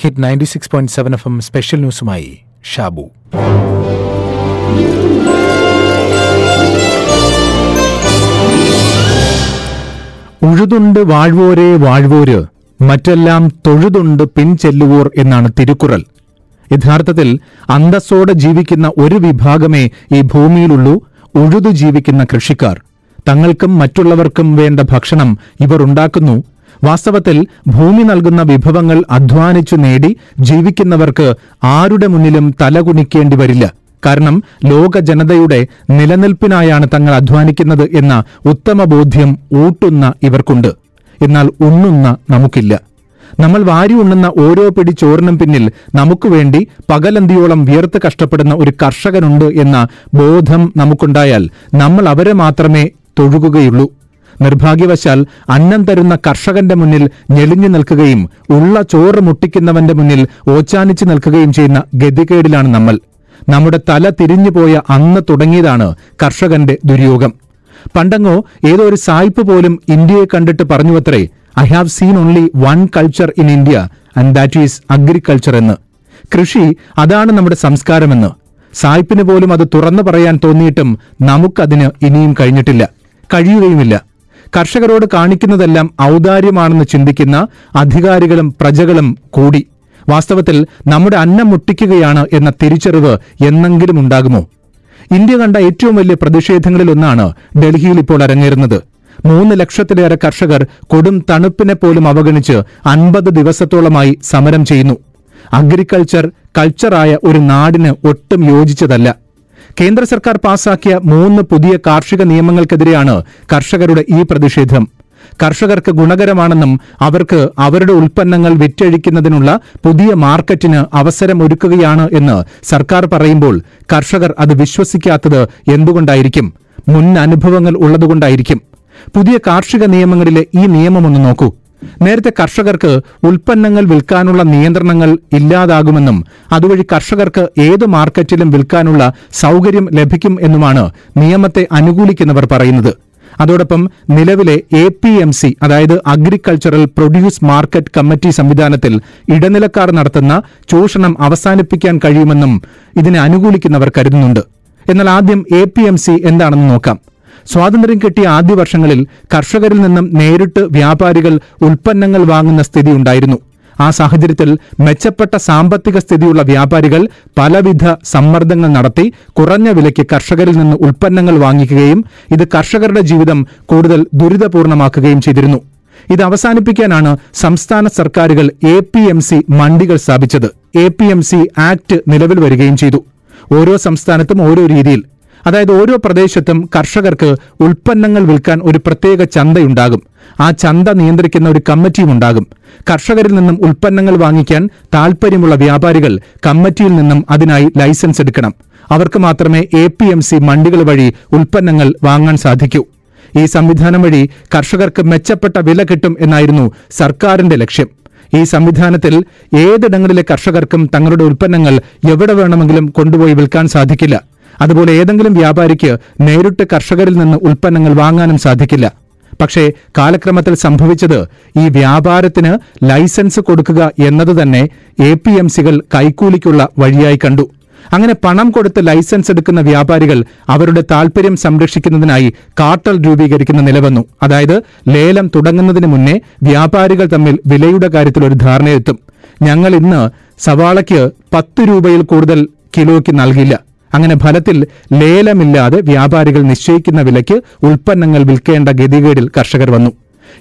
Hit ninety six point seven F M special ന്യൂസുമായി Shabu. ഉഴുതുണ്ട് വാഴ്വോരെ വാഴ്വോര് മറ്റെല്ലാം തൊഴുതുണ്ട് പിൻചെല്ലുവോർ എന്നാണ് തിരുക്കുറൽ. യഥാർത്ഥത്തിൽ അന്തസ്സോടെ ജീവിക്കുന്ന ഒരു വിഭാഗമേ ഈ ഭൂമിയിലുള്ളൂ ഉഴുതു ജീവിക്കുന്ന കൃഷിക്കാർ. തങ്ങൾക്കും മറ്റുള്ളവർക്കും വേണ്ട ഭക്ഷണം ഇവർ ഉണ്ടാക്കുന്നു വാസ്തവത്തിൽ ഭൂമി നൽകുന്ന വിഭവങ്ങൾ അധ്വാനിച്ചു നേടി ജീവിക്കുന്നവർക്ക് ആരുടെ മുന്നിലും തലകുണിക്കേണ്ടി വരില്ല. കാരണം ലോക ജനതയുടെ നിലനിൽപ്പിനായാണ് തങ്ങൾ അധ്വാനിക്കുന്നത് എന്ന ഉത്തമബോധ്യം ഊട്ടുന്ന ഇവർക്കുണ്ട്. എന്നാൽ ഉണ്ണുന്ന നമുക്കില്ല. നമ്മൾ വാരി ഉണ്ണുന്ന ഓരോ പിടി ചോറിനും പിന്നിൽ നമുക്ക് വേണ്ടി പകലന്തിയോളം വിയർത്ത് കഷ്ടപ്പെടുന്ന ഒരു കർഷകനുണ്ട് എന്ന ബോധം നമുക്കുണ്ടായാൽ നമ്മൾ അവരെ മാത്രമേ തൊഴുകുകയുള്ളൂ. നിർഭാഗ്യവശാൽ അന്നം തരുന്ന കർഷകന്റെ മുന്നിൽ ഞെളിഞ്ഞു നിൽക്കുകയും ഉള്ള ചോറ് മുട്ടിക്കുന്നവന്റെ മുന്നിൽ ഓച്ചാനിച്ചു നിൽക്കുകയും ചെയ്യുന്ന ഗതികേടിലാണ് നമ്മൾ. നമ്മുടെ തല തിരിഞ്ഞുപോയ അന്ന് തുടങ്ങിയതാണ് കർഷകന്റെ ദുര്യോഗം. പണ്ടങ്ങോ ഏതോ ഒരു സായിപ്പ് പോലും ഇന്ത്യയെ കണ്ടിട്ട് പറഞ്ഞു അത്രേ I have seen only one culture in India and that is agriculture എന്ന്. കൃഷി അതാണ് നമ്മുടെ സംസ്കാരമെന്ന്. സായിപ്പിന് പോലും അത് തുറന്നു പറയാൻ തോന്നിയിട്ടും നമുക്കതിന് ഇനിയും കഴിഞ്ഞിട്ടില്ല കഴിയുകയുമില്ല. കർഷകരോട് കാണിക്കുന്നതെല്ലാം ഔദാര്യമാണെന്ന് ചിന്തിക്കുന്ന അധികാരികളും പ്രജകളും കൂടി. വാസ്തവത്തിൽ നമ്മുടെ അന്നം മുട്ടിക്കുകയാണ് എന്ന തിരിച്ചറിവ് എന്നെങ്കിലും ഉണ്ടാകുമോ? ഇന്ത്യ കണ്ട ഏറ്റവും വലിയ പ്രതിഷേധങ്ങളിലൊന്നാണ് ഡൽഹിയിൽ ഇപ്പോൾ അരങ്ങേറുന്നത്. മൂന്ന് ലക്ഷത്തിലേറെ കർഷകർ കൊടും തണുപ്പിനെ പോലും അവഗണിച്ച് അൻപത് ദിവസത്തോളമായി സമരം ചെയ്യുന്നു. അഗ്രികൾച്ചർ കൾച്ചറായ ഒരു നാടിന് ഒട്ടും യോജിച്ചതല്ല. കേന്ദ്ര സർക്കാർ പാസാക്കിയ മൂന്ന് പുതിയ കാർഷിക നിയമങ്ങൾക്കെതിരെയാണ് കർഷകരുടെ ഈ പ്രതിഷേധം. കർഷകർക്ക് ഗുണകരമാണെന്നും അവർക്ക് അവരുടെ ഉൽപ്പന്നങ്ങൾ വിറ്റഴിക്കുന്നതിനുള്ള പുതിയ മാർക്കറ്റിന് അവസരം ഒരുക്കുകയാണ് എന്ന് സർക്കാർ പറയുമ്പോൾ കർഷകർ അത് വിശ്വസിക്കാത്തത് എന്തുകൊണ്ടായിരിക്കും? മുൻ അനുഭവങ്ങൾ ഉള്ളതുകൊണ്ടായിരിക്കും. പുതിയ കാർഷിക നിയമങ്ങളിലെ ഈ നിയമമൊന്ന് നോക്കൂ. നേരത്തെ കർഷകർക്ക് ഉൽപ്പന്നങ്ങൾ വിൽക്കാനുള്ള നിയന്ത്രണങ്ങൾ ഇല്ലാതാകുമെന്നും അതുവഴി കർഷകർക്ക് ഏത് മാർക്കറ്റിലും വിൽക്കാനുള്ള സൗകര്യം ലഭിക്കും എന്നുമാണ് നിയമത്തെ അനുകൂലിക്കുന്നവർ പറയുന്നത്. അതോടൊപ്പം നിലവിലെ എ പി എം സി അതായത് അഗ്രികൾച്ചറൽ പ്രൊഡ്യൂസ് മാർക്കറ്റ് കമ്മിറ്റി സംവിധാനത്തിൽ ഇടനിലക്കാർ നടത്തുന്ന ചൂഷണം അവസാനിപ്പിക്കാൻ കഴിയുമെന്നും ഇതിനെ അനുകൂലിക്കുന്നവർ കരുതുന്നുണ്ട്. എന്നാൽ ആദ്യം എ പി എം സി എന്താണെന്ന് നോക്കാം. സ്വാതന്ത്ര്യം കിട്ടിയ ആദ്യ വർഷങ്ങളിൽ കർഷകരിൽ നിന്നും നേരിട്ട് വ്യാപാരികൾ ഉൽപ്പന്നങ്ങൾ വാങ്ങുന്ന സ്ഥിതി ഉണ്ടായിരുന്നു. ആ സാഹചര്യത്തിൽ മെച്ചപ്പെട്ട സാമ്പത്തിക സ്ഥിതിയുള്ള വ്യാപാരികൾ പലവിധ സമ്മർദ്ദങ്ങൾ നടത്തി കുറഞ്ഞ വിലയ്ക്ക് കർഷകരിൽ നിന്ന് ഉൽപ്പന്നങ്ങൾ വാങ്ങിക്കുകയും ഇത് കർഷകരുടെ ജീവിതം കൂടുതൽ ദുരിതപൂർണമാക്കുകയും ചെയ്തിരുന്നു. ഇത് അവസാനിപ്പിക്കാനാണ് സംസ്ഥാന സർക്കാരുകൾ എ പി എം സി മണ്ടികൾ സ്ഥാപിച്ചത്. A P M C act നിലവിൽ വരികയും ചെയ്തു. ഓരോ സംസ്ഥാനത്തും ഓരോ രീതിയിൽ അതായത് ഓരോ പ്രദേശത്തും കർഷകർക്ക് ഉൽപ്പന്നങ്ങൾ വിൽക്കാൻ ഒരു പ്രത്യേക ചന്തയുണ്ടാകും. ആ ചന്ത നിയന്ത്രിക്കുന്ന ഒരു കമ്മിറ്റിയും ഉണ്ടാകും. കർഷകരിൽ നിന്നും ഉൽപ്പന്നങ്ങൾ വാങ്ങിക്കാൻ താൽപ്പര്യമുള്ള വ്യാപാരികൾ കമ്മിറ്റിയിൽ നിന്നും അതിനായി ലൈസൻസ് എടുക്കണം. അവർക്ക് മാത്രമേ എ പി എം സി മണ്ടികൾ വഴി ഉൽപ്പന്നങ്ങൾ വാങ്ങാൻ സാധിക്കൂ. ഈ സംവിധാനം വഴി കർഷകർക്ക് മെച്ചപ്പെട്ട വില കിട്ടും എന്നായിരുന്നു സർക്കാരിന്റെ ലക്ഷ്യം. ഈ സംവിധാനത്തിൽ ഏതിടങ്ങളിലെ കർഷകർക്കും തങ്ങളുടെ ഉൽപ്പന്നങ്ങൾ എവിടെ വേണമെങ്കിലും കൊണ്ടുപോയി വിൽക്കാൻ സാധിക്കില്ല. അതുപോലെ ഏതെങ്കിലും വ്യാപാരിക്ക് നേരിട്ട് കർഷകരിൽ നിന്ന് ഉൽപ്പന്നങ്ങൾ വാങ്ങാനും സാധിക്കില്ല. പക്ഷേ കാലക്രമത്തിൽ സംഭവിച്ചത് ഈ വ്യാപാരത്തിന് ലൈസൻസ് കൊടുക്കുക എന്നത് തന്നെ എ പി എം സികൾ കൈക്കൂലിക്കുള്ള വഴിയായി കണ്ടു. അങ്ങനെ പണം കൊടുത്ത് ലൈസൻസ് എടുക്കുന്ന വ്യാപാരികൾ അവരുടെ താൽപര്യം സംരക്ഷിക്കുന്നതിനായി കാർട്ടൽ രൂപീകരിക്കുന്ന നിലവന്നു അതായത് ലേലം തുടങ്ങുന്നതിന് മുന്നേ വ്യാപാരികൾ തമ്മിൽ വിലയുടെ കാര്യത്തിൽ ഒരു ധാരണയെത്തും. ഞങ്ങൾ ഇന്ന് സവാളയ്ക്ക് പത്ത് രൂപയിൽ കൂടുതൽ കിലോയ്ക്ക് നൽകില്ല. അങ്ങനെ ഫലത്തിൽ ലേലമില്ലാതെ വ്യാപാരികൾ നിശ്ചയിക്കുന്ന വിലയ്ക്ക് ഉൽപ്പന്നങ്ങൾ വിൽക്കേണ്ട ഗതികേടിൽ കർഷകർ വന്നു.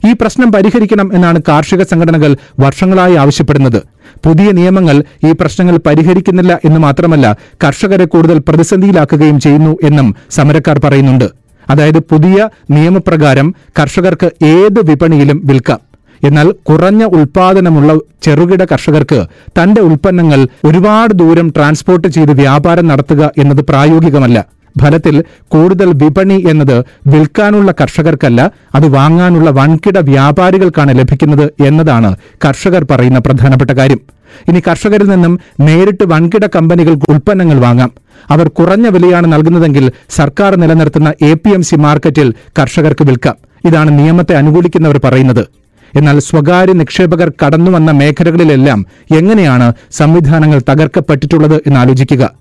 ഈ പ്രശ്നം പരിഹരിക്കണം എന്നാണ് കാർഷിക സംഘടനകൾ വർഷങ്ങളായി ആവശ്യപ്പെടുന്നത്. പുതിയ നിയമങ്ങൾ ഈ പ്രശ്നങ്ങൾ പരിഹരിക്കുന്നില്ല എന്ന് മാത്രമല്ല കർഷകരെ കൂടുതൽ പ്രതിസന്ധിയിലാക്കുകയും ചെയ്യുന്നു എന്നും സമരക്കാർ പറയുന്നുണ്ട്. അതായത് പുതിയ നിയമപ്രകാരം കർഷകർക്ക് ഏത് വിപണിയിലും വിൽക്കാം. എന്നാൽ കുറഞ്ഞ ഉൽപാദനമുള്ള ചെറുകിട കർഷകർക്ക് തന്റെ ഉൽപ്പന്നങ്ങൾ ഒരുപാട് ദൂരം ട്രാൻസ്പോർട്ട് ചെയ്ത് വ്യാപാരം നടത്തുക എന്നത് പ്രായോഗികമല്ല. ഫലത്തിൽ കൂടുതൽ വിപണി എന്നത് വിൽക്കാനുള്ള കർഷകർക്കല്ല അത് വാങ്ങാനുള്ള വൻകിട വ്യാപാരികൾക്കാണ് ലഭിക്കുന്നത് എന്നതാണ് കർഷകർ പറയുന്ന പ്രധാനപ്പെട്ട കാര്യം. ഇനി കർഷകരിൽ നിന്നും നേരിട്ട് വൻകിട കമ്പനികൾക്ക് ഉൽപ്പന്നങ്ങൾ വാങ്ങാം. അവർ കുറഞ്ഞ വിലയാണ് നൽകുന്നതെങ്കിൽ സർക്കാർ നിലനിർത്തുന്ന എ മാർക്കറ്റിൽ കർഷകർക്ക് വിൽക്കാം. ഇതാണ് നിയമത്തെ അനുകൂലിക്കുന്നവർ പറയുന്നത്. എന്നാൽ സ്വകാര്യ നിക്ഷേപകർ കടന്നുവന്ന മേഖലകളിലെല്ലാം എങ്ങനെയാണ് സംവിധാനങ്ങൾ തകർക്കപ്പെട്ടിട്ടുള്ളത് എന്നാലോചിക്കുക.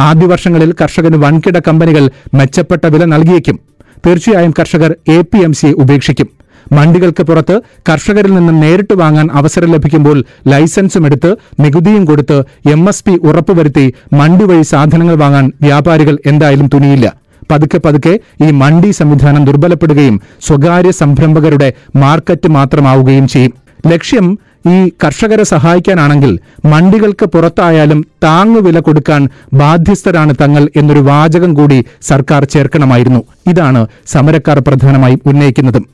ആദ്യ വർഷങ്ങളിൽ കർഷകന് വൻകിട കമ്പനികൾ മെച്ചപ്പെട്ട വില നൽകിയേക്കും. തീർച്ചയായും കർഷകർ എ പി എം സിയെ ഉപേക്ഷിക്കും. മണ്ടികൾക്ക് പുറത്ത് കർഷകരിൽ നിന്ന് നേരിട്ട് വാങ്ങാൻ അവസരം ലഭിക്കുമ്പോൾ ലൈസൻസും എടുത്ത് നികുതിയും കൊടുത്ത് എം എസ് പി ഉറപ്പുവരുത്തി മണ്ടി വഴി സാധനങ്ങൾ വാങ്ങാൻ വ്യാപാരികൾ എന്തായാലും തുനിയില്ല. പതുക്കെ പതുക്കെ ഈ മണ്ടി സംവിധാനം ദുർബലപ്പെടുകയും സ്വകാര്യ സംരംഭകരുടെ മാർക്കറ്റ് മാത്രമാവുകയും ചെയ്യും. ലക്ഷ്യം ഈ കർഷകരെ സഹായിക്കാനാണെങ്കിൽ മണ്ടികൾക്ക് പുറത്തായാലും താങ്ങുവില കൊടുക്കാൻ ബാധ്യസ്ഥരാണ് തങ്ങൾ എന്നൊരു വാചകം കൂടി സർക്കാർ ചേർക്കണമായിരുന്നു. ഇതാണ് സമരക്കാർ പ്രധാനമായും ഉന്നയിക്കുന്നതും.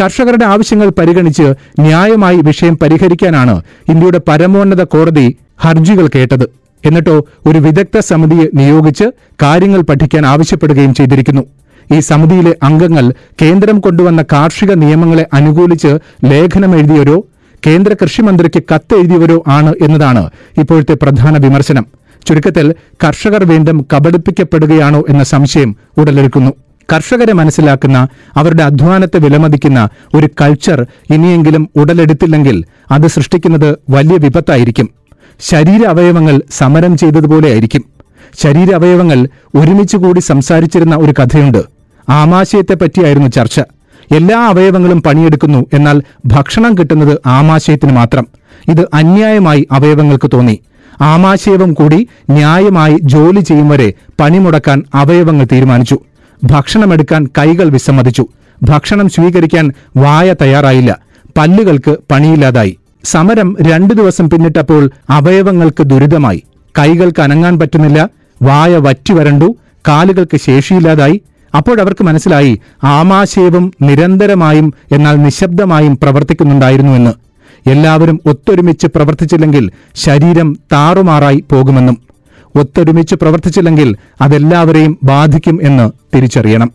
കർഷകരുടെ ആവശ്യങ്ങൾ പരിഗണിച്ച് ന്യായമായി വിഷയം പരിഹരിക്കാനാണ് ഇന്ത്യയുടെ പരമോന്നത കോടതി ഹർജികൾ കേട്ടത്. എന്നിട്ടോ ഒരു വിദഗ്ധ സമിതിയെ നിയോഗിച്ച് കാര്യങ്ങൾ പഠിക്കാൻ ആവശ്യപ്പെടുകയും ചെയ്തിരിക്കുന്നു. ഈ സമിതിയിലെ അംഗങ്ങൾ കേന്ദ്രം കൊണ്ടുവന്ന കാർഷിക നിയമങ്ങളെ അനുകൂലിച്ച് ലേഖനം എഴുതിയവരോ കേന്ദ്ര കൃഷിമന്ത്രിക്ക് കത്തെഴുതിയവരോ ആണ് എന്നതാണ് ഇപ്പോഴത്തെ പ്രധാന വിമർശനം. ചുരുക്കത്തിൽ കർഷകർ വീണ്ടും കബളിപ്പിക്കപ്പെടുകയാണോ എന്ന സംശയം ഉടലെടുക്കുന്നു. കർഷകരെ മനസ്സിലാക്കുന്ന അവരുടെ അധ്വാനത്തെ വിലമതിക്കുന്ന ഒരു കൾച്ചർ ഇനിയെങ്കിലും ഉടലെടുത്തില്ലെങ്കിൽ അത് സൃഷ്ടിക്കുന്നത് വലിയ വിപത്തായിരിക്കും. ശരീര അവയവങ്ങൾ സമരം ചെയ്തതുപോലെയായിരിക്കും ശരീര അവയവങ്ങൾ ഒരുമിച്ച് കൂടി സംസാരിച്ചിരുന്ന ഒരു കഥയുണ്ട്. ആമാശയത്തെപ്പറ്റിയായിരുന്നു ചർച്ച. എല്ലാ അവയവങ്ങളും പണിയെടുക്കുന്നു എന്നാൽ ഭക്ഷണം കിട്ടുന്നത് ആമാശയത്തിന് മാത്രം. ഇത് അന്യായമായി അവയവങ്ങൾക്ക് തോന്നി. ആമാശയവും കൂടി ന്യായമായി ജോലി ചെയ്യും വരെ പണിമുടക്കാൻ അവയവങ്ങൾ തീരുമാനിച്ചു. ഭക്ഷണമെടുക്കാൻ കൈകൾ വിസമ്മതിച്ചു. ഭക്ഷണം സ്വീകരിക്കാൻ വായ തയ്യാറായില്ല. പല്ലുകൾക്ക് പണിയില്ലാതായി. സമരം രണ്ടു ദിവസം പിന്നിട്ടപ്പോൾ അവയവങ്ങൾക്ക് ദുരിതമായി. കൈകൾക്ക് അനങ്ങാൻ പറ്റുന്നില്ല. വായ വറ്റിവരണ്ടു കാലുകൾക്ക് ശേഷിയില്ലാതായി. അപ്പോഴവർക്ക് മനസ്സിലായി ആമാശയവും നിരന്തരമായും എന്നാൽ നിശബ്ദമായും പ്രവർത്തിക്കുന്നുണ്ടായിരുന്നുവെന്ന് എല്ലാവരും ഒത്തൊരുമിച്ച് പ്രവർത്തിച്ചില്ലെങ്കിൽ ശരീരം താറുമാറായി പോകുമെന്നും. ഒത്തൊരുമിച്ച് പ്രവർത്തിച്ചില്ലെങ്കിൽ അതെല്ലാവരെയും ബാധിക്കും എന്ന് തിരിച്ചറിയണം.